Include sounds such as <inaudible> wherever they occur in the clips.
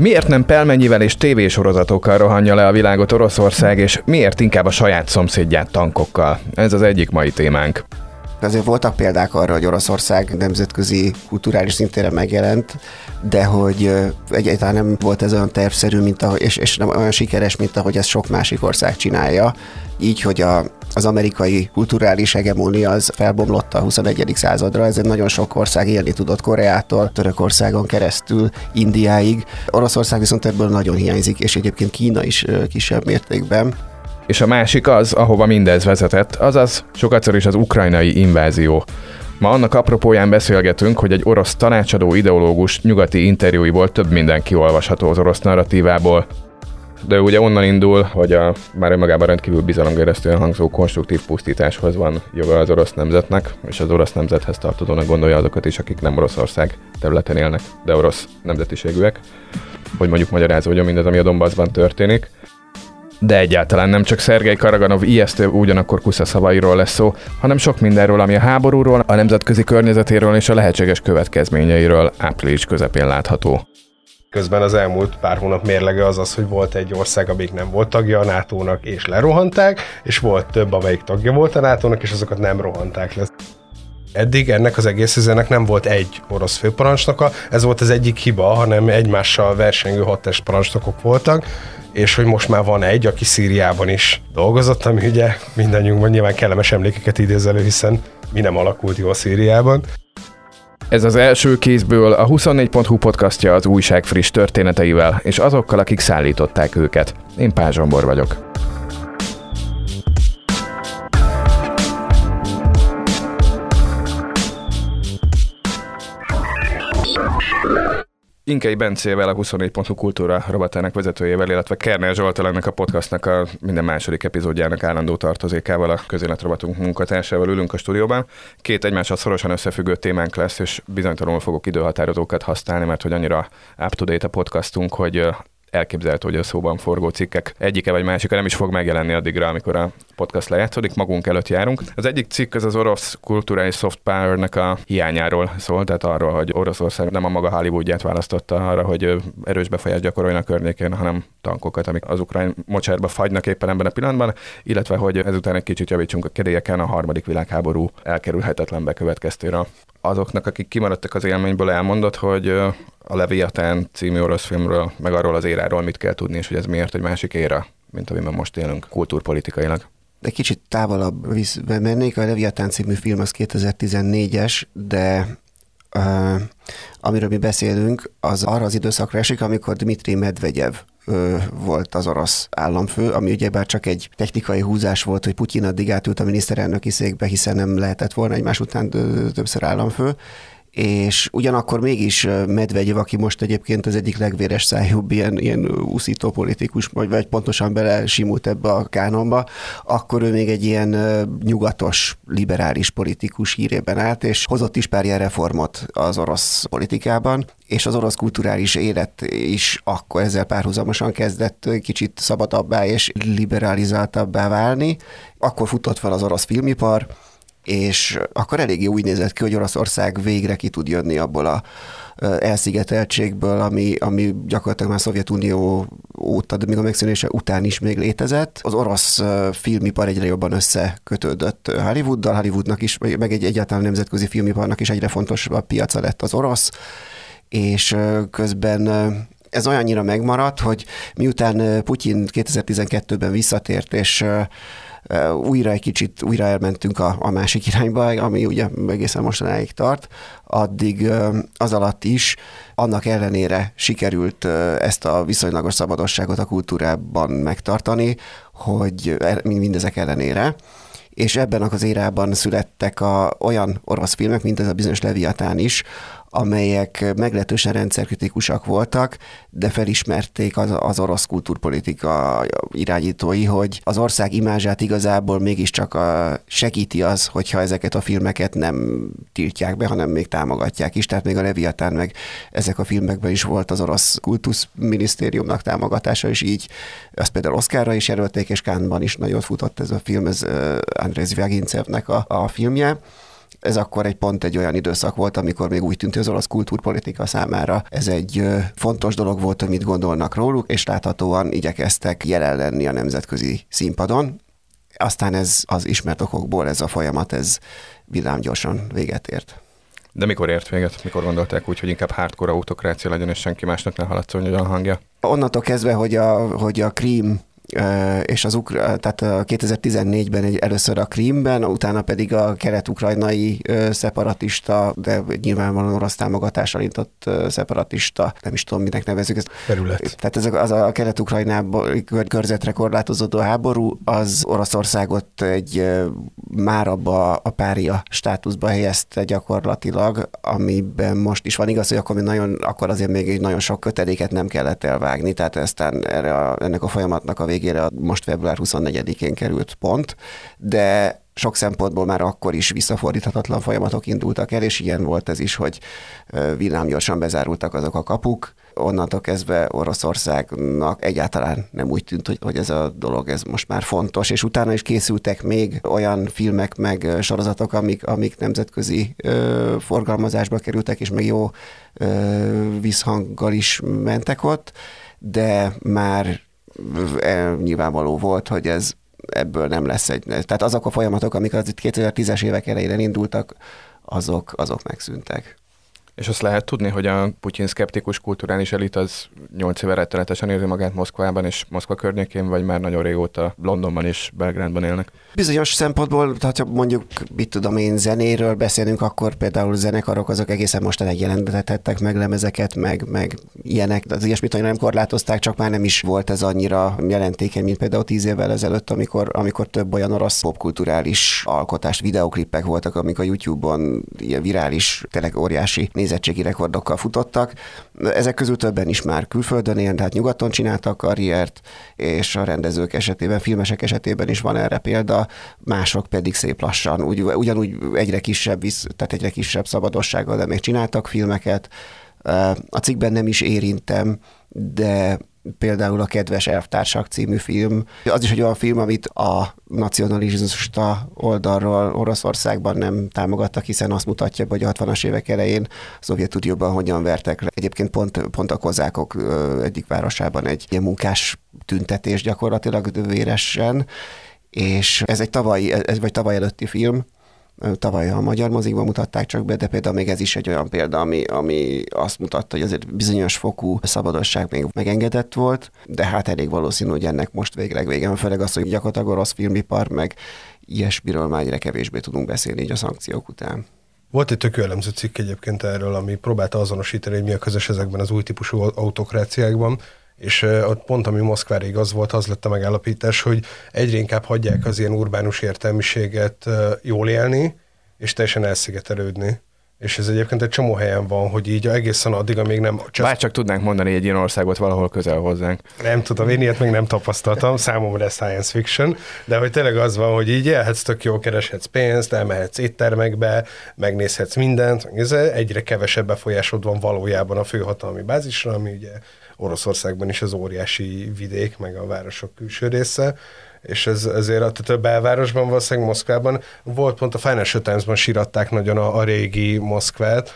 Miért nem pelmennyivel és tévésorozatokkal rohanja le a világot Oroszország, és miért inkább a saját szomszédját tankokkal? Ez az egyik mai témánk. Azért voltak példák arra, hogy Oroszország nemzetközi kulturális szintére megjelent, de hogy egyáltalán nem volt ez olyan tervszerű, mint ahogy, és, és nem olyan sikeres, mint ahogy ezt sok másik ország csinálja. Így, hogy a, az amerikai kulturális hegemónia az felbomlott a 21. századra, ezért nagyon sok ország élni tudott Koreától, Törökországon keresztül, Indiáig. Oroszország viszont ebből nagyon hiányzik, és egyébként Kína is kisebb mértékben és a másik az, ahova mindez vezetett, azaz sokatszor is az ukrajnai invázió. Ma annak apropóján beszélgetünk, hogy egy orosz tanácsadó ideológus nyugati interjúiból több minden kiolvasható az orosz narratívából. De ugye onnan indul, hogy a már önmagában rendkívül bizalomgeresztően hangzó konstruktív pusztításhoz van joga az orosz nemzetnek, és az orosz nemzethez tartozónak gondolja azokat is, akik nem Oroszország területen élnek, de orosz nemzetiségűek. Hogy mondjuk magyarázódjon mindez, ami a Donbassban történik. De egyáltalán nem csak Szergei Karaganov ijesztő ugyanakkor kusza szavairól lesz szó, hanem sok mindenről, ami a háborúról, a nemzetközi környezetéről és a lehetséges következményeiről április közepén látható. Közben az elmúlt pár hónap mérlege az az, hogy volt egy ország, amelyik nem volt tagja a NATO-nak, és lerohanták, és volt több, amelyik tagja volt a NATO-nak, és azokat nem rohanták le. Eddig ennek az egész üzenek nem volt egy orosz főparancsnoka, ez volt az egyik hiba, hanem egymással versengő hat parancsnokok voltak, és hogy most már van egy, aki Szíriában is dolgozott, ami ugye mindannyiunkban nyilván kellemes emlékeket idéz elő, hiszen mi nem alakult jól Szíriában. Ez az első kézből a 24.hu podcastja az újság friss történeteivel, és azokkal, akik szállították őket. Én Pázs Zsombor vagyok. Inkei Bencével, a 24.hu kultúra robotának vezetőjével, illetve Kerner Zsoltal ennek a podcastnak a minden második epizódjának állandó tartozékával, a közéletrovatunk munkatársával ülünk a stúdióban. Két egymással szorosan összefüggő témánk lesz, és bizonytalanul fogok időhatározókat használni, mert hogy annyira up-to-date a podcastunk, hogy elképzelhető, hogy a szóban forgó cikkek egyike vagy másika nem is fog megjelenni addigra, amikor a podcast lejátszódik, magunk előtt járunk. Az egyik cikk az az orosz kulturális soft power-nek a hiányáról szól, tehát arról, hogy Oroszország nem a maga Hollywoodját választotta arra, hogy erős befolyást gyakoroljon a környékén, hanem tankokat, amik az ukrán mocsárba fagynak éppen ebben a pillanatban, illetve hogy ezután egy kicsit javítsunk a kedélyeken a harmadik világháború elkerülhetetlen bekövetkeztére azoknak, akik kimaradtak az élményből, elmondott, hogy a Leviathan című orosz filmről, meg arról az éráról mit kell tudni, és hogy ez miért egy másik éra, mint amiben most élünk kultúrpolitikailag. De kicsit távolabb visz, mennék, a Leviathan című film az 2014-es, de uh, amiről mi beszélünk, az arra az időszakra esik, amikor Dmitri Medvegyev volt az orosz államfő, ami ugyebár csak egy technikai húzás volt, hogy Putyin addig átült a miniszterelnöki székbe, hiszen nem lehetett volna egymás után többször államfő, és ugyanakkor mégis Medvegyev, aki most egyébként az egyik legvéres szájúbb ilyen, ilyen úszító politikus, vagy, vagy pontosan bele simult ebbe a kánonba, akkor ő még egy ilyen nyugatos, liberális politikus hírében állt, és hozott is pár ilyen reformot az orosz politikában, és az orosz kulturális élet is akkor ezzel párhuzamosan kezdett kicsit szabadabbá és liberalizáltabbá válni. Akkor futott fel az orosz filmipar, és akkor eléggé úgy nézett ki, hogy Oroszország végre ki tud jönni abból a elszigeteltségből, ami, ami gyakorlatilag már Szovjetunió óta, de még a megszűnése után is még létezett. Az orosz filmipar egyre jobban összekötődött Hollywooddal, Hollywoodnak is, meg egy egyáltalán nemzetközi filmiparnak is egyre fontosabb piaca lett az orosz, és közben ez olyannyira megmaradt, hogy miután Putyin 2012-ben visszatért, és újra egy kicsit, újra elmentünk a, a másik irányba, ami ugye egészen mostanáig tart, addig az alatt is annak ellenére sikerült ezt a viszonylagos szabadosságot a kultúrában megtartani, hogy er, mindezek ellenére, és ebben az érában születtek a, olyan orosz filmek, mint ez a bizonyos Leviatán is, amelyek meglehetősen rendszerkritikusak voltak, de felismerték az, az orosz kultúrpolitika irányítói, hogy az ország imázsát igazából mégiscsak a, segíti az, hogyha ezeket a filmeket nem tiltják be, hanem még támogatják is. Tehát még a Leviatán meg ezek a filmekben is volt az orosz kultuszminisztériumnak támogatása, és így azt például Oszkárra is jelölték, és Kánban is nagyon futott ez a film, ez Andrei Zviagincevnek a, a filmje ez akkor egy pont egy olyan időszak volt, amikor még úgy tűnt, hogy az orosz kultúrpolitika számára ez egy fontos dolog volt, hogy mit gondolnak róluk, és láthatóan igyekeztek jelen lenni a nemzetközi színpadon. Aztán ez az ismert okokból ez a folyamat, ez villámgyorsan véget ért. De mikor ért véget? Mikor gondolták úgy, hogy inkább hardcore autokrácia legyen, és senki másnak ne haladszoljon a hangja? Onnantól kezdve, hogy a, hogy a Krím és az Ukra- tehát 2014-ben egy, először a Krímben, utána pedig a kelet-ukrajnai szeparatista, de nyilvánvalóan orosz támogatással intott szeparatista, nem is tudom, minek nevezük ezt. Terület. Tehát ez a, az a kelet-ukrajnában körzetre korlátozódó háború, az Oroszországot egy már abba a pária státuszba helyezte gyakorlatilag, amiben most is van igaz, hogy akkor, nagyon, akkor azért még egy nagyon sok köteléket nem kellett elvágni, tehát aztán erre a, ennek a folyamatnak a végére most február 24-én került pont, de sok szempontból már akkor is visszafordíthatatlan folyamatok indultak el, és ilyen volt ez is, hogy villámgyorsan bezárultak azok a kapuk. Onnantól kezdve Oroszországnak egyáltalán nem úgy tűnt, hogy, hogy ez a dolog ez most már fontos, és utána is készültek még olyan filmek, meg sorozatok, amik, amik nemzetközi ö, forgalmazásba kerültek, és még jó ö, visszhanggal is mentek ott, de már nyilvánvaló volt, hogy ez ebből nem lesz egy... Tehát azok a folyamatok, amik az itt 2010-es évek elején indultak, azok, azok megszűntek. És azt lehet tudni, hogy a Putyin szkeptikus kulturális elit az nyolc éve rettenetesen érzi magát Moszkvában és Moszkva környékén, vagy már nagyon régóta Londonban és Belgrádban élnek? Bizonyos szempontból, ha mondjuk, mit tudom én, zenéről beszélünk, akkor például zenekarok azok egészen mostanáig jelentettek meg lemezeket, meg, meg ilyenek, az ilyesmit nagyon nem korlátozták, csak már nem is volt ez annyira jelentékeny, mint például tíz évvel ezelőtt, amikor, amikor több olyan orosz popkulturális alkotás, videoklippek voltak, amik a YouTube-on ilyen virális, tényleg óriási nézettségi rekordokkal futottak. Ezek közül többen is már külföldön él, tehát nyugaton csináltak karriert, és a rendezők esetében, filmesek esetében is van erre példa, mások pedig szép lassan, úgy, ugyanúgy egyre kisebb, tehát egyre kisebb szabadossággal, de még csináltak filmeket. A cikkben nem is érintem, de például a Kedves Elvtársak című film. Az is egy olyan film, amit a nacionalista oldalról Oroszországban nem támogattak, hiszen azt mutatja, hogy a 60-as évek elején Szovjetunióban hogyan vertek le. Egyébként pont, pont a kozákok egyik városában egy ilyen munkás tüntetés gyakorlatilag véresen, és ez egy tavaly, ez vagy tavaly előtti film, tavaly a magyar mozikban mutatták csak be, de például még ez is egy olyan példa, ami, ami azt mutatta, hogy azért bizonyos fokú szabadosság még megengedett volt, de hát elég valószínű, hogy ennek most végleg vége van, főleg az, hogy gyakorlatilag orosz filmipar, meg ilyesmiről már egyre kevésbé tudunk beszélni így a szankciók után. Volt egy tök elemző cikk egyébként erről, ami próbálta azonosítani, hogy mi a közös ezekben az új típusú autokráciákban, és ott pont ami Moszkvára igaz volt, az lett a megállapítás, hogy egyre inkább hagyják az ilyen urbánus értelmiséget jól élni, és teljesen elszigetelődni. És ez egyébként egy csomó helyen van, hogy így egészen addig, amíg nem... Csak... Bár csak tudnánk mondani egy ilyen országot valahol közel hozzánk. Nem tudom, én ilyet még nem tapasztaltam, számomra ez science fiction, de hogy tényleg az van, hogy így élhetsz tök jó, kereshetsz pénzt, elmehetsz éttermekbe, megnézhetsz mindent, ez egyre kevesebb befolyásod van valójában a főhatalmi bázisra, ami ugye Oroszországban is az óriási vidék, meg a városok külső része, és ez, ezért a több belvárosban, valószínűleg Moszkvában volt pont a Financial Times-ban síratták nagyon a, a régi Moszkvát,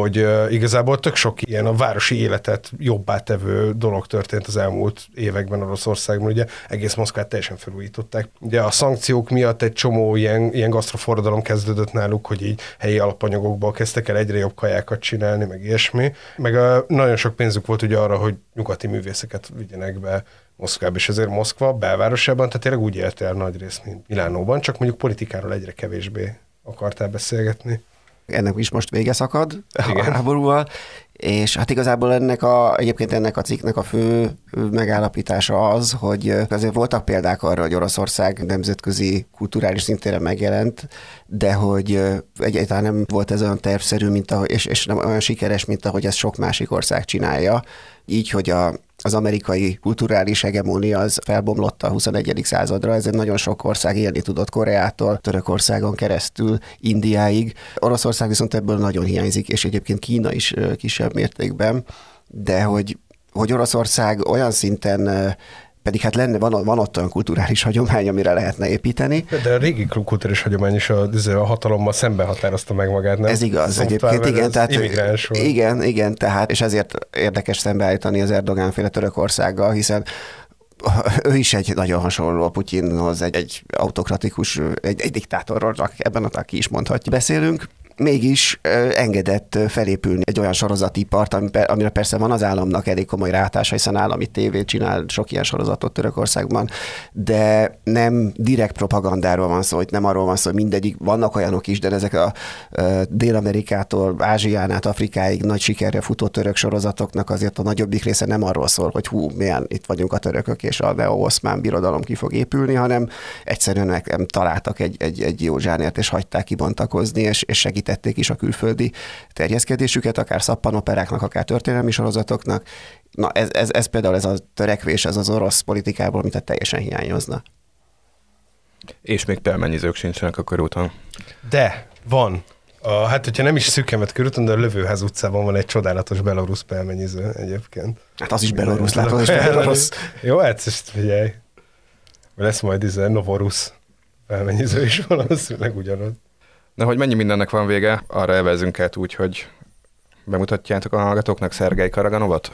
hogy igazából tök sok ilyen a városi életet jobbá tevő dolog történt az elmúlt években Oroszországban. Ugye egész Moszkvát teljesen felújították. Ugye a szankciók miatt egy csomó ilyen, ilyen gasztroforradalom kezdődött náluk, hogy így helyi alapanyagokból kezdtek el egyre jobb kajákat csinálni, meg ilyesmi. Meg uh, nagyon sok pénzük volt ugye arra, hogy nyugati művészeket vigyenek be Moszkvába, és ezért Moszkva belvárosában, tehát tényleg úgy élte el nagy részt, mint Milánóban, csak mondjuk politikáról egyre kevésbé akartál beszélgetni ennek is most vége szakad Igen. a háborúval, és hát igazából ennek a, egyébként ennek a cikknek a fő megállapítása az, hogy azért voltak példák arra, hogy Oroszország nemzetközi kulturális szintére megjelent, de hogy egyáltalán nem volt ez olyan tervszerű, mint ahogy, és, és nem olyan sikeres, mint ahogy ezt sok másik ország csinálja. Így, hogy a, az amerikai kulturális hegemónia az felbomlott a 21. századra, ez egy nagyon sok ország élni tudott Koreától, Törökországon keresztül, Indiáig. Oroszország viszont ebből nagyon hiányzik, és egyébként Kína is kisebb mértékben, de hogy, hogy Oroszország olyan szinten pedig hát lenne, van, van ott olyan kulturális hagyomány, amire lehetne építeni. De a régi kulturális hagyomány is a, a hatalommal szemben határozta meg magát, nem? Ez igaz, Szóval egyébként, igen, tehát, igen, igen, tehát, és ezért érdekes szembeállítani az Erdogán féle Törökországgal, hiszen ő is egy nagyon hasonló Putyinhoz, egy, egy autokratikus, egy, egy diktátorról, ebben a ki is mondhatja. Beszélünk, mégis engedett felépülni egy olyan sorozatipart, amire persze van az államnak elég komoly rátása, hiszen állami tévé csinál sok ilyen sorozatot Törökországban, de nem direkt propagandáról van szó, hogy nem arról van szó, hogy mindegyik, vannak olyanok is, de ezek a Dél-Amerikától, Ázsián át Afrikáig nagy sikerre futó török sorozatoknak azért a nagyobbik része nem arról szól, hogy hú, milyen itt vagyunk a törökök, és a neo-oszmán birodalom ki fog épülni, hanem egyszerűen nekem találtak egy, egy, egy jó zsánért, és hagyták kibontakozni, és, és segít segítették is a külföldi terjeszkedésüket, akár szappanoperáknak, akár történelmi sorozatoknak. Na ez, ez, ez például ez a törekvés, ez az orosz politikából, amit teljesen hiányozna. És még pelmennyizők sincsenek a körúton. De, van. A, hát, hogyha nem is szükemet körülön, de a Lövőház utcában van egy csodálatos belorusz pelmenyiző egyébként. Hát az is belorusz, látod, és belorusz. <laughs> Jó, hát ezt figyelj. Lesz majd ez izé novorusz pelmenyiző is valószínűleg ugyanaz. De hogy mennyi mindennek van vége, arra elvezünk át úgy, hogy bemutatjátok a hallgatóknak Szergei Karaganovat?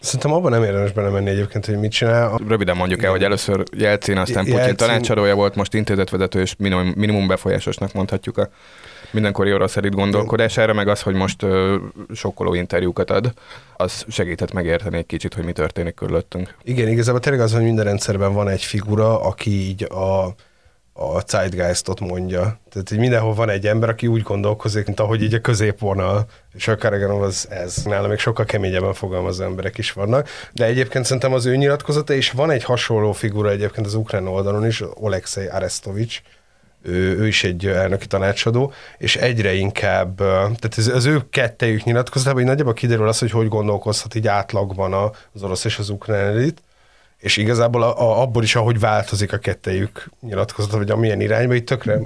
Szerintem abban nem érdemes belemenni egyébként, hogy mit csinál. Röviden mondjuk el, hogy először Jelcin, aztán Jelcin... Putyin tanácsadója volt, most intézetvezető és minimum, minimum befolyásosnak mondhatjuk a mindenkori orosz elit gondolkodására, meg az, hogy most ö, sokkoló interjúkat ad, az segített megérteni egy kicsit, hogy mi történik körülöttünk. Igen, igazából tényleg az, hogy minden rendszerben van egy figura, aki így a a zeitgeistot mondja. Tehát hogy mindenhol van egy ember, aki úgy gondolkozik, mint ahogy így a középvonal, és a Karaganov az ez. Nála még sokkal keményebben fogalmazó emberek is vannak. De egyébként szerintem az ő nyilatkozata, és van egy hasonló figura egyébként az ukrán oldalon is, Alexei Arestovics, ő, ő is egy elnöki tanácsadó, és egyre inkább, tehát az, az ő kettejük nyilatkozatában, hogy nagyjából kiderül az, hogy hogy gondolkozhat így átlagban az orosz és az ukrán elit, és igazából a, a, abból is, ahogy változik a kettejük nyilatkozata, vagy amilyen irányba, itt tökre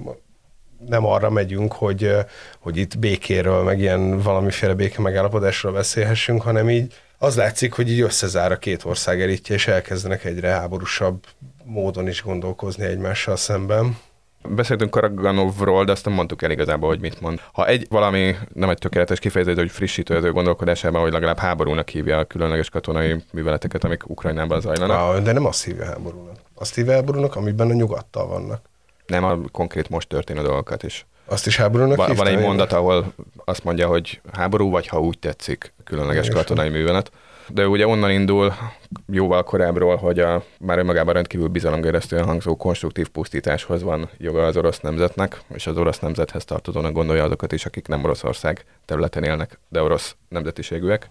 nem arra megyünk, hogy, hogy itt békéről, meg ilyen valamiféle béke megállapodásról beszélhessünk, hanem így az látszik, hogy így összezár a két ország elitje, és elkezdenek egyre háborúsabb módon is gondolkozni egymással szemben. Beszéltünk Karaganovról, de azt nem mondtuk el igazából, hogy mit mond. Ha egy valami, nem egy tökéletes kifejezés, hogy frissítő az ő gondolkodásában, hogy legalább háborúnak hívja a különleges katonai műveleteket, amik Ukrajnában zajlanak. De nem azt hívja háborúnak. Azt hívja háborúnak, amiben a nyugattal vannak. Nem a konkrét most történő dolgokat is. Azt is háborúnak Va- Van egy mondat, ahol azt mondja, hogy háború, vagy ha úgy tetszik, különleges katonai művelet de ugye onnan indul jóval korábbról, hogy a már önmagában rendkívül bizalomgeresztően hangzó konstruktív pusztításhoz van joga az orosz nemzetnek, és az orosz nemzethez tartozónak gondolja azokat is, akik nem Oroszország területen élnek, de orosz nemzetiségűek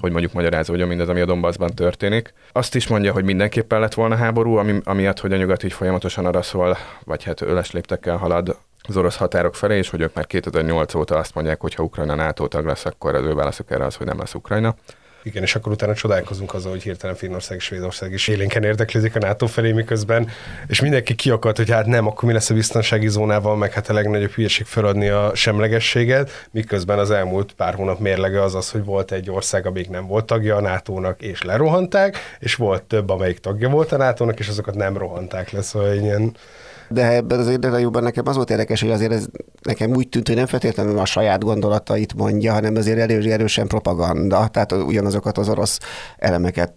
hogy mondjuk magyarázódjon mindez, ami a Donbassban történik. Azt is mondja, hogy mindenképpen lett volna háború, ami, amiatt, hogy a nyugat így folyamatosan arra szól, vagy hát öles léptekkel halad az orosz határok felé, és hogy ők már 2008 óta azt mondják, hogy ha Ukrajna NATO tag lesz, akkor az ő válaszuk erre az, hogy nem lesz Ukrajna. Igen, és akkor utána csodálkozunk azon, hogy hirtelen Finnország és Svédország is élénken érdeklődik a NATO felé, miközben, és mindenki ki akart, hogy hát nem, akkor mi lesz a biztonsági zónával, meg hát a legnagyobb hülyeség feladni a semlegességet, miközben az elmúlt pár hónap mérlege az az, hogy volt egy ország, amelyik nem volt tagja a NATO-nak, és lerohanták, és volt több, amelyik tagja volt a NATO-nak, és azokat nem rohanták le, szóval ilyen de ebben az interjúban nekem az volt érdekes, hogy azért ez nekem úgy tűnt, hogy nem feltétlenül a saját gondolatait mondja, hanem azért erős, erősen propaganda, tehát ugyanazokat az orosz elemeket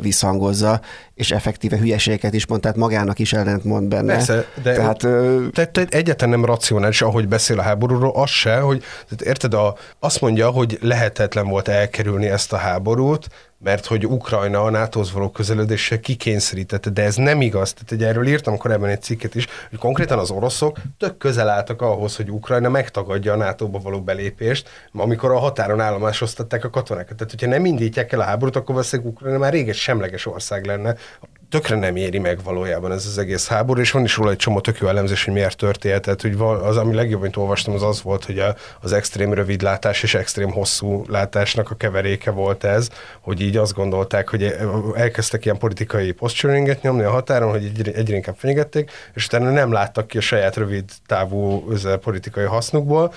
visszhangozza, és effektíve hülyeségeket is mond, tehát magának is ellent mond benne. Persze, de tehát, te, te egyáltalán nem racionális, ahogy beszél a háborúról, az se, hogy tehát érted, a, azt mondja, hogy lehetetlen volt elkerülni ezt a háborút, mert hogy Ukrajna a NATO-hoz való közeledéssel kikényszerítette, de ez nem igaz. Tehát egy erről írtam korábban egy cikket is, hogy konkrétan az oroszok tök közel álltak ahhoz, hogy Ukrajna megtagadja a NATO-ba való belépést, amikor a határon állomásoztatták a katonákat. Tehát, hogyha nem indítják el a háborút, akkor valószínűleg Ukrajna már réges semleges ország lenne tökre nem éri meg valójában ez az egész háború, és van is róla egy csomó tök jó elemzés, hogy miért történt. Tehát, hogy az, ami legjobb, amit olvastam, az az volt, hogy a, az extrém rövid látás és extrém hosszú látásnak a keveréke volt ez, hogy így azt gondolták, hogy elkezdtek ilyen politikai posturinget nyomni a határon, hogy egyre, egyre inkább fenyegették, és utána nem láttak ki a saját rövid távú politikai hasznukból,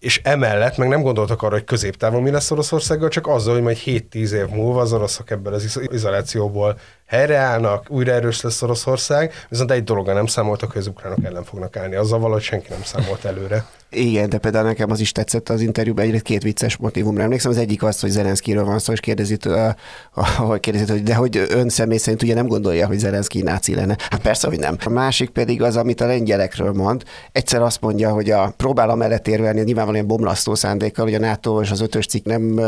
és emellett meg nem gondoltak arra, hogy középtávon mi lesz Oroszországgal, csak azzal, hogy majd 7-10 év múlva az oroszok ebből az izolációból helyreállnak, újra erős lesz Oroszország, viszont egy dologra nem számoltak, hogy az ukránok ellen fognak állni. Azzal valahogy senki nem számolt előre. Igen, de például nekem az is tetszett az interjúban, egyrészt két vicces motivumra emlékszem. Az egyik az, hogy Zelenszkiről van szó, és kérdezi, hogy, hogy de hogy ön személy szerint ugye nem gondolja, hogy Zelenszki náci lenne. Hát persze, hogy nem. A másik pedig az, amit a lengyelekről mond. Egyszer azt mondja, hogy a próbál amellett érvelni, nyilvánvalóan bomlasztó szándékkal, hogy a NATO és az ötös cikk nem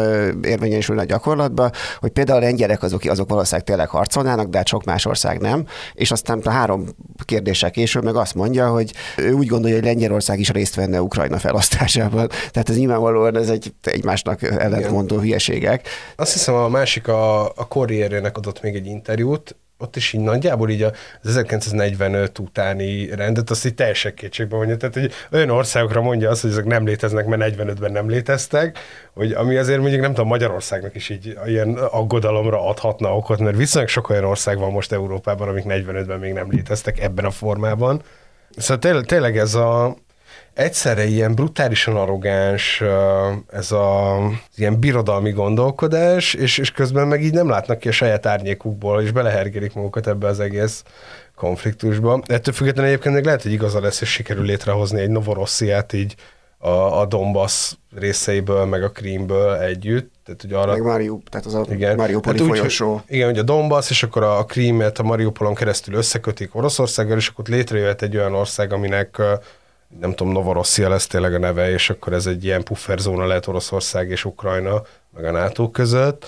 érvényesülne a gyakorlatban, hogy például a lengyelek azok, azok valószínűleg tényleg harcolnának, de hát sok más ország nem. És aztán a három kérdéssel később meg azt mondja, hogy ő úgy gondolja, hogy Lengyelország is részt venne Ukrajna felosztásában. Tehát ez nyilvánvalóan ez egy egymásnak ellentmondó hülyeségek. Azt hiszem a másik a, a Corrierének adott még egy interjút, ott is így nagyjából így az 1945 utáni rendet, azt így teljesen kétségbe mondja. Tehát, hogy olyan országokra mondja azt, hogy ezek nem léteznek, mert 45-ben nem léteztek, hogy ami azért mondjuk nem tudom, Magyarországnak is így ilyen aggodalomra adhatna okot, mert viszonylag sok olyan ország van most Európában, amik 45-ben még nem léteztek ebben a formában. Szóval tényleg ez a, egyszerre ilyen brutálisan arrogáns, ez a ilyen birodalmi gondolkodás, és, és közben meg így nem látnak ki a saját árnyékukból, és belehergelik magukat ebbe az egész konfliktusba. Ettől függetlenül egyébként még lehet, hogy igaza lesz, és sikerül létrehozni egy Novorossziát így a, a Donbass részeiből, meg a Krímből együtt. Tehát, hogy arra, meg Mariup, tehát az a igen, Mariupoli hát folyosó. Úgy, igen, ugye a Donbass, és akkor a Krímet a Mariupolon keresztül összekötik Oroszországgal, és akkor létrejöhet egy olyan ország, aminek nem tudom, Novorosszia lesz tényleg a neve, és akkor ez egy ilyen pufferzóna lehet Oroszország és Ukrajna, meg a NATO között.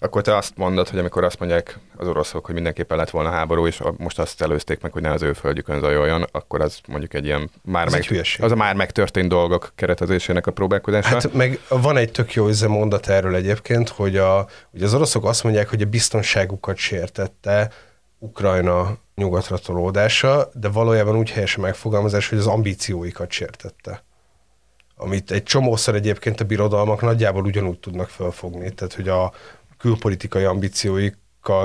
Akkor te azt mondod, hogy amikor azt mondják az oroszok, hogy mindenképpen lett volna háború, és most azt előzték meg, hogy ne az ő földjükön zajoljon, akkor az mondjuk egy ilyen már meg, egy az a már megtörtént dolgok keretezésének a próbálkozása. Hát meg van egy tök jó mondat erről egyébként, hogy, a, hogy az oroszok azt mondják, hogy a biztonságukat sértette Ukrajna nyugatra tolódása, de valójában úgy helyes a megfogalmazás, hogy az ambícióikat sértette. Amit egy csomószor egyébként a birodalmak nagyjából ugyanúgy tudnak felfogni, tehát hogy a külpolitikai ambícióik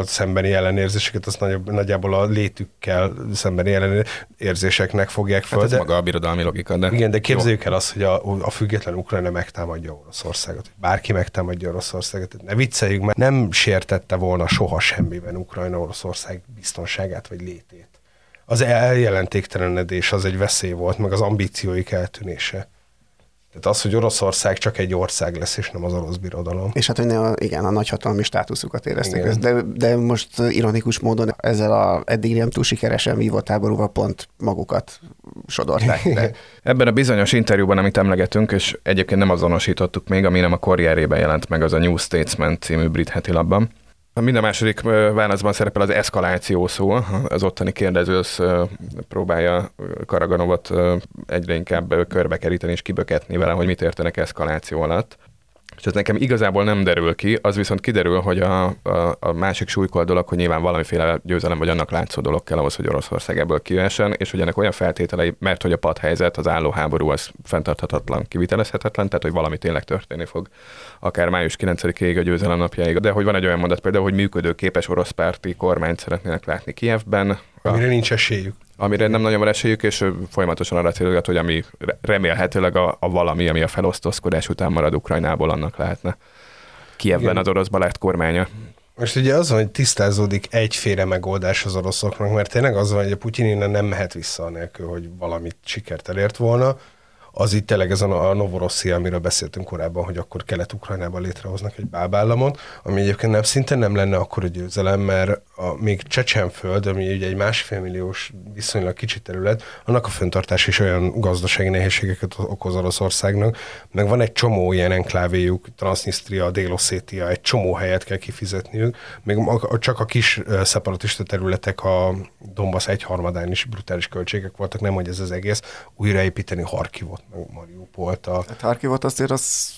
szembeni ellenérzéseket, azt nagyobb, nagyjából a létükkel szembeni ellenérzéseknek fogják fel. Hát ez de, maga a birodalmi logika. De igen, de képzeljük jó. el azt, hogy a, a független Ukrajna megtámadja Oroszországot, bárki megtámadja Oroszországot. Ne vicceljük, mert nem sértette volna soha semmiben Ukrajna Oroszország biztonságát vagy létét. Az eljelentéktelenedés az egy veszély volt, meg az ambícióik eltűnése. Tehát az, hogy Oroszország csak egy ország lesz, és nem az orosz birodalom. És hát, hogy ne a, igen, a nagyhatalmi státuszukat érezték. De, de most ironikus módon ezzel a eddig nem túl sikeresen vívott háborúval pont magukat sodorták. <laughs> De... Ebben a bizonyos interjúban, amit emlegetünk, és egyébként nem azonosítottuk még, ami nem a karrierében jelent meg, az a New Statesman című brit heti labban, a minden második válaszban szerepel az eszkaláció szó. Az ottani kérdezősz próbálja Karaganovot egyre inkább körbekeríteni és kiböketni vele, hogy mit értenek eszkaláció alatt és ez nekem igazából nem derül ki, az viszont kiderül, hogy a, a, a másik súlykolt dolog, hogy nyilván valamiféle győzelem vagy annak látszó dolog kell ahhoz, hogy Oroszország ebből kivessen, és hogy ennek olyan feltételei, mert hogy a padhelyzet, az álló háború az fenntarthatatlan, kivitelezhetetlen, tehát hogy valami tényleg történni fog, akár május 9-ig a győzelem napjáig. De hogy van egy olyan mondat például, hogy működőképes orosz párti kormányt szeretnének látni Kievben. Amire nincs esélyük amire nem nagyon van esélyük, és folyamatosan arra célogat, hogy ami remélhetőleg a, a valami, ami a felosztózkodás után marad Ukrajnából, annak lehetne. Kievben az orosz balát kormánya. Most ugye az van, hogy tisztázódik egyféle megoldás az oroszoknak, mert tényleg az van, hogy a Putyin innen nem mehet vissza nélkül, hogy valamit sikert elért volna, az itt tényleg ez a Novorosszia, amiről beszéltünk korábban, hogy akkor Kelet-Ukrajnában létrehoznak egy bábállamot, ami egyébként nem szinte nem lenne akkor a győzelem, mert a, még Csecsenföld, ami ugye egy másfél milliós viszonylag kicsi terület, annak a föntartás is olyan gazdasági nehézségeket okoz Oroszországnak, meg van egy csomó ilyen enklávéjuk, Transnistria, Délosszétia, egy csomó helyet kell kifizetniük, még csak a kis szeparatista területek a Donbass egyharmadán is brutális költségek voltak, nem hogy ez az egész, újraépíteni Harkivot, meg Mariupolt. A... Hát Harkivot azért az,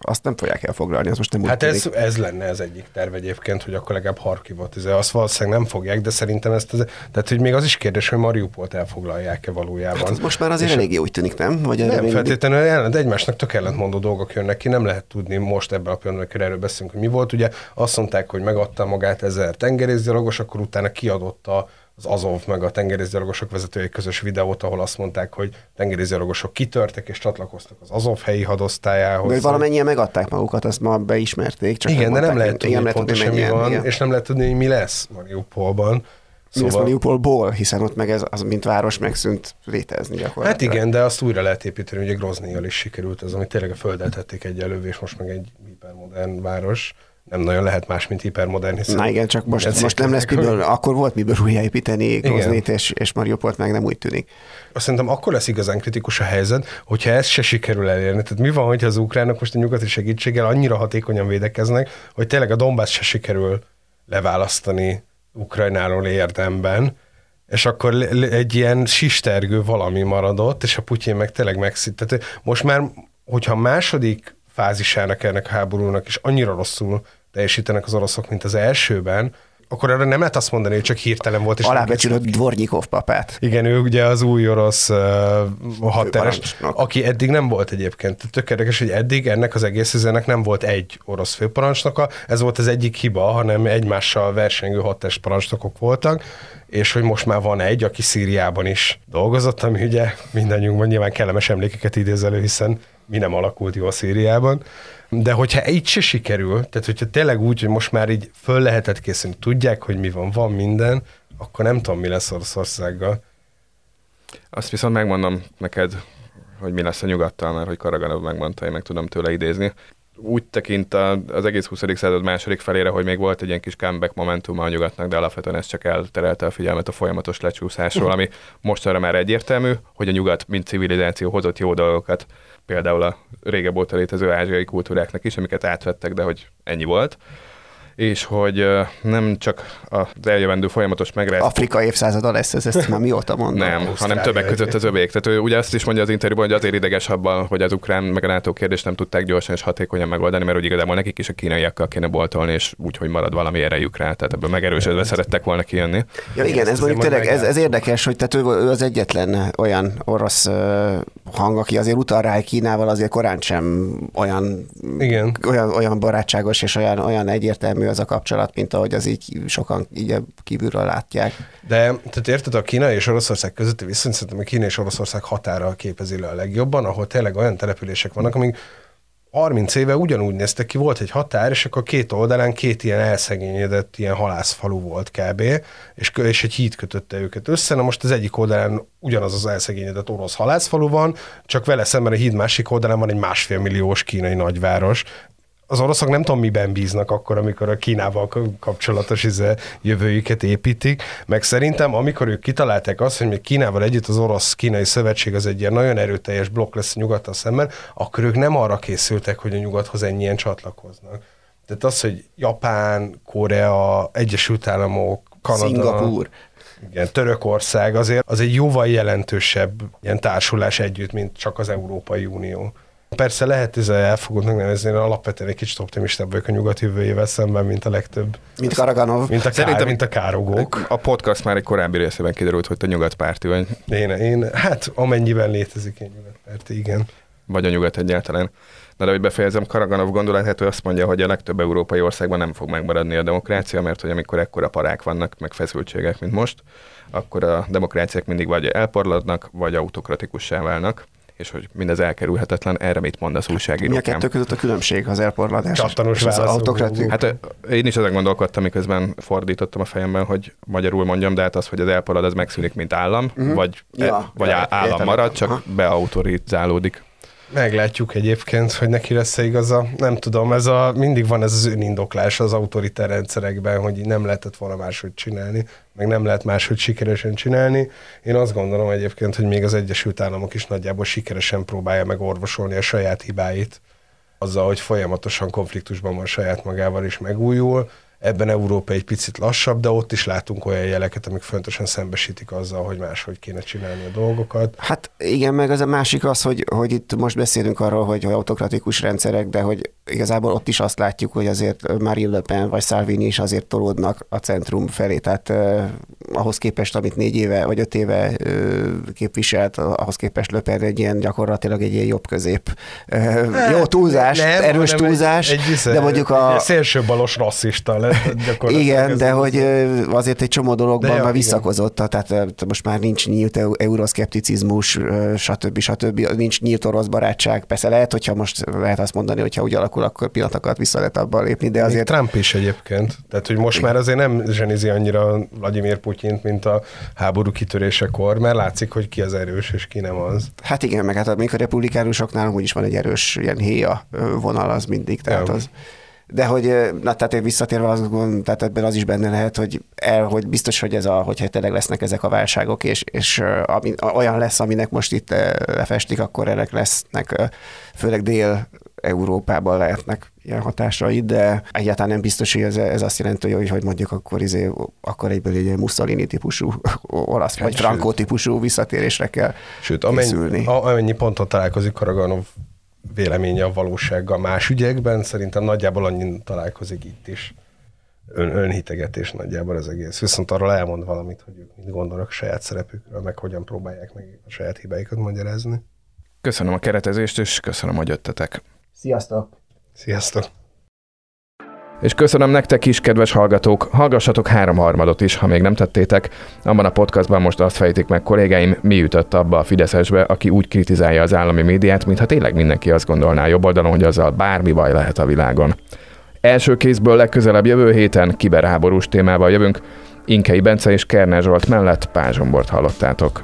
azt nem fogják elfoglalni, az most nem Hát ez, ez, lenne az egyik terv egyébként, hogy akkor legalább Harkivot, ez, azt valószínűleg nem fogják, de szerintem ezt, az, tehát hogy még az is kérdés, hogy Mariupolt elfoglalják-e valójában. Hát most már azért eléggé úgy tűnik, nem? Vagy nem feltétlenül ellent, egymásnak tök ellentmondó dolgok jönnek ki, nem lehet tudni most ebben a pillanatban, erről beszélünk, hogy mi volt. Ugye azt mondták, hogy megadta magát ezer tengerészgyalogos, akkor utána kiadott a az Azov meg a tengerészgyalogosok vezetői közös videót, ahol azt mondták, hogy tengerészgyalogosok kitörtek és csatlakoztak az Azov helyi hadosztályához. De valamennyien megadták magukat, azt ma beismerték. Csak igen, de nem lehet tudni, igen, pontosan mi van, igen. és nem lehet tudni, hogy mi lesz Mariupolban. Szóval... Mi lesz Mariupolból, hiszen ott meg ez, az, mint város megszűnt létezni gyakorlatilag. Hát igen, de azt újra lehet építeni, ugye Groznyjal is sikerült az, ami tényleg a földet tették egy előbb, és most meg egy hipermodern város nem nagyon lehet más, mint hipermodern. Hiszen Na igen, csak most, most nem lesz miből, akkor volt miből újjáépíteni Groznit és, és Mariupolt, meg nem úgy tűnik. Azt szerintem akkor lesz igazán kritikus a helyzet, hogyha ez se sikerül elérni. Tehát mi van, hogyha az ukránok most a nyugati segítséggel annyira hatékonyan védekeznek, hogy tényleg a Donbass se sikerül leválasztani Ukrajnáról érdemben, és akkor egy ilyen sistergő valami maradott, és a Putyin meg tényleg megszít. Tehát most már, hogyha második fázisának ennek a háborúnak is annyira rosszul teljesítenek az oroszok, mint az elsőben, akkor arra nem lehet azt mondani, hogy csak hirtelen volt. És Alábecsülött Dvornyikov papát. Igen, ő ugye az új orosz uh, hadteres, aki eddig nem volt egyébként. Tök érdekes, hogy eddig ennek az egész üzenek nem volt egy orosz főparancsnoka, ez volt az egyik hiba, hanem egymással versengő hadteres parancsnokok voltak, és hogy most már van egy, aki Szíriában is dolgozott, ami ugye mindannyiunkban nyilván kellemes emlékeket idéz elő, hiszen mi nem alakult jó a Szíriában. De hogyha így se sikerül, tehát hogyha tényleg úgy, hogy most már így föl lehetett készülni, tudják, hogy mi van, van minden, akkor nem tudom, mi lesz Oroszországgal. Azt viszont megmondom neked, hogy mi lesz a nyugattal, mert hogy Karaganov megmondta, én meg tudom tőle idézni. Úgy tekint az egész 20. század második felére, hogy még volt egy ilyen kis comeback momentum a nyugatnak, de alapvetően ez csak elterelte a figyelmet a folyamatos lecsúszásról, ami mostanra már egyértelmű, hogy a nyugat, mint civilizáció hozott jó dolgokat például a régebb óta létező ázsiai kultúráknak is, amiket átvettek, de hogy ennyi volt és hogy nem csak az eljövendő folyamatos megrázás. Afrika évszázada lesz ez, ezt már mióta mondom. Nem, Ausztrália hanem többek között az övék. Tehát ő ugye azt is mondja az interjúban, hogy azért ideges abban, hogy az ukrán meg a NATO kérdést nem tudták gyorsan és hatékonyan megoldani, mert úgy igazából nekik is a kínaiakkal kéne boltolni, és úgy, hogy marad valami erejük rá, tehát ebből megerősödve szerettek volna kijönni. Ja, igen, ez mondjuk tényleg, ez, ez, érdekes, hogy tehát ő, ő, az egyetlen olyan orosz hang, aki azért utal rá, hogy Kínával azért korán sem olyan, igen. olyan, olyan barátságos és olyan, olyan egyértelmű az a kapcsolat, mint ahogy az így sokan így kívülről látják. De tehát érted, a Kína és Oroszország közötti viszont szerintem a Kína és Oroszország határa képezi le a legjobban, ahol tényleg olyan települések vannak, amik 30 éve ugyanúgy néztek ki, volt egy határ, és akkor két oldalán két ilyen elszegényedett ilyen halászfalu volt kb. És, és egy híd kötötte őket össze. Na most az egyik oldalán ugyanaz az elszegényedett orosz halászfalu van, csak vele szemben a híd másik oldalán van egy másfél milliós kínai nagyváros az oroszok nem tudom miben bíznak akkor, amikor a Kínával kapcsolatos izé jövőjüket építik, meg szerintem amikor ők kitalálták azt, hogy még Kínával együtt az orosz-kínai szövetség az egy ilyen nagyon erőteljes blokk lesz nyugattal szemben, akkor ők nem arra készültek, hogy a nyugathoz ennyien csatlakoznak. Tehát az, hogy Japán, Korea, Egyesült Államok, Kanada, Szingapúr. Igen, Törökország azért az egy jóval jelentősebb ilyen társulás együtt, mint csak az Európai Unió. Persze lehet ezzel elfogadnak nevezni, alapvetően egy kicsit optimistább vagyok a nyugat jövőjével szemben, mint a legtöbb. Mint Karaganov. Mint a, Szerintem, mint a károgók. A podcast már egy korábbi részében kiderült, hogy te nyugatpárti vagy. Én, én, hát amennyiben létezik egy nyugatpárti, igen. Vagy a nyugat egyáltalán. Na de hogy befejezem, Karaganov gondolatát, ő azt mondja, hogy a legtöbb európai országban nem fog megmaradni a demokrácia, mert hogy amikor ekkora parák vannak, meg feszültségek, mint most, akkor a demokráciák mindig vagy elporladnak, vagy autokratikussá válnak és hogy mindez elkerülhetetlen, erre mit mondasz újságírókám? Mi a kettő között a különbség, az elporladás Csattanos az autokratikus? Hát én is ezek gondolkodtam, miközben fordítottam a fejemben, hogy magyarul mondjam, de hát az, hogy az elporlad, az megszűnik, mint állam, uh-huh. vagy, ja, e, vagy ja, állam értem, marad, csak Aha. beautorizálódik. Meglátjuk egyébként, hogy neki lesz-e igaza. Nem tudom, ez a, mindig van ez az önindoklás az autoritár rendszerekben, hogy nem lehetett volna máshogy csinálni, meg nem lehet máshogy sikeresen csinálni. Én azt gondolom egyébként, hogy még az Egyesült Államok is nagyjából sikeresen próbálja meg orvosolni a saját hibáit, azzal, hogy folyamatosan konfliktusban van saját magával is megújul, Ebben Európa egy picit lassabb, de ott is látunk olyan jeleket, amik fontosan szembesítik azzal, hogy máshogy kéne csinálni a dolgokat. Hát igen, meg az a másik az, hogy, hogy itt most beszélünk arról, hogy autokratikus rendszerek, de hogy igazából ott is azt látjuk, hogy azért Marine Le Pen vagy Salvini is azért tolódnak a centrum felé, tehát ahhoz képest, amit négy éve vagy öt éve képviselt, ahhoz képest Löpen egy ilyen gyakorlatilag egy ilyen jobb közép. Hát, Jó túlzás, nem, erős túlzás, egy, egy, de mondjuk a... Egy szélsőbalos rasszista lett Igen, de hogy azért egy csomó dologban már visszakozott, tehát most már nincs nyílt euroszkepticizmus, stb. stb. Nincs nyílt orosz barátság. Persze lehet, hogyha most lehet azt mondani, hogyha úgy alakul, akkor pillanatokat vissza lehet abban lépni, de azért... Még Trump is egyébként. Tehát, hogy most már azért nem zsenizi annyira Vladimir Putyint, mint a háború kitörésekor, mert látszik, hogy ki az erős, és ki nem az. Hát igen, meg hát amikor a republikánusoknál úgy is van egy erős ilyen héja vonal az mindig, tehát ja. az de hogy, na tehát én visszatérve azt gondolom, tehát ebben az is benne lehet, hogy, el, hogy biztos, hogy ez a, hogyha tényleg lesznek ezek a válságok, és, és ami, olyan lesz, aminek most itt lefestik, akkor ennek lesznek, főleg dél Európában lehetnek ilyen hatásai, de egyáltalán nem biztos, hogy ez, ez azt jelenti, hogy, hogy mondjuk akkor, izé, akkor egyből egy Mussolini típusú olasz, hát vagy Franco típusú visszatérésre kell Sőt, amennyi, amennyi ponton találkozik Karaganov véleménye a valósággal más ügyekben, szerintem nagyjából annyi találkozik itt is. Ön, önhitegetés nagyjából az egész. Viszont arról elmond valamit, hogy ők mit gondolnak saját szerepükről, meg hogyan próbálják meg a saját hibáikat magyarázni. Köszönöm a keretezést, és köszönöm, hogy jöttetek. Sziasztok! Sziasztok! És köszönöm nektek is, kedves hallgatók, hallgassatok háromharmadot is, ha még nem tettétek. Abban a podcastban most azt fejtik meg kollégáim, mi ütött abba a Fideszesbe, aki úgy kritizálja az állami médiát, mintha tényleg mindenki azt gondolná jobb oldalon, hogy azzal bármi baj lehet a világon. Első kézből legközelebb jövő héten kiberháborús témával jövünk. Inkei Bence és Kerner Zsolt mellett Pázsombort hallottátok.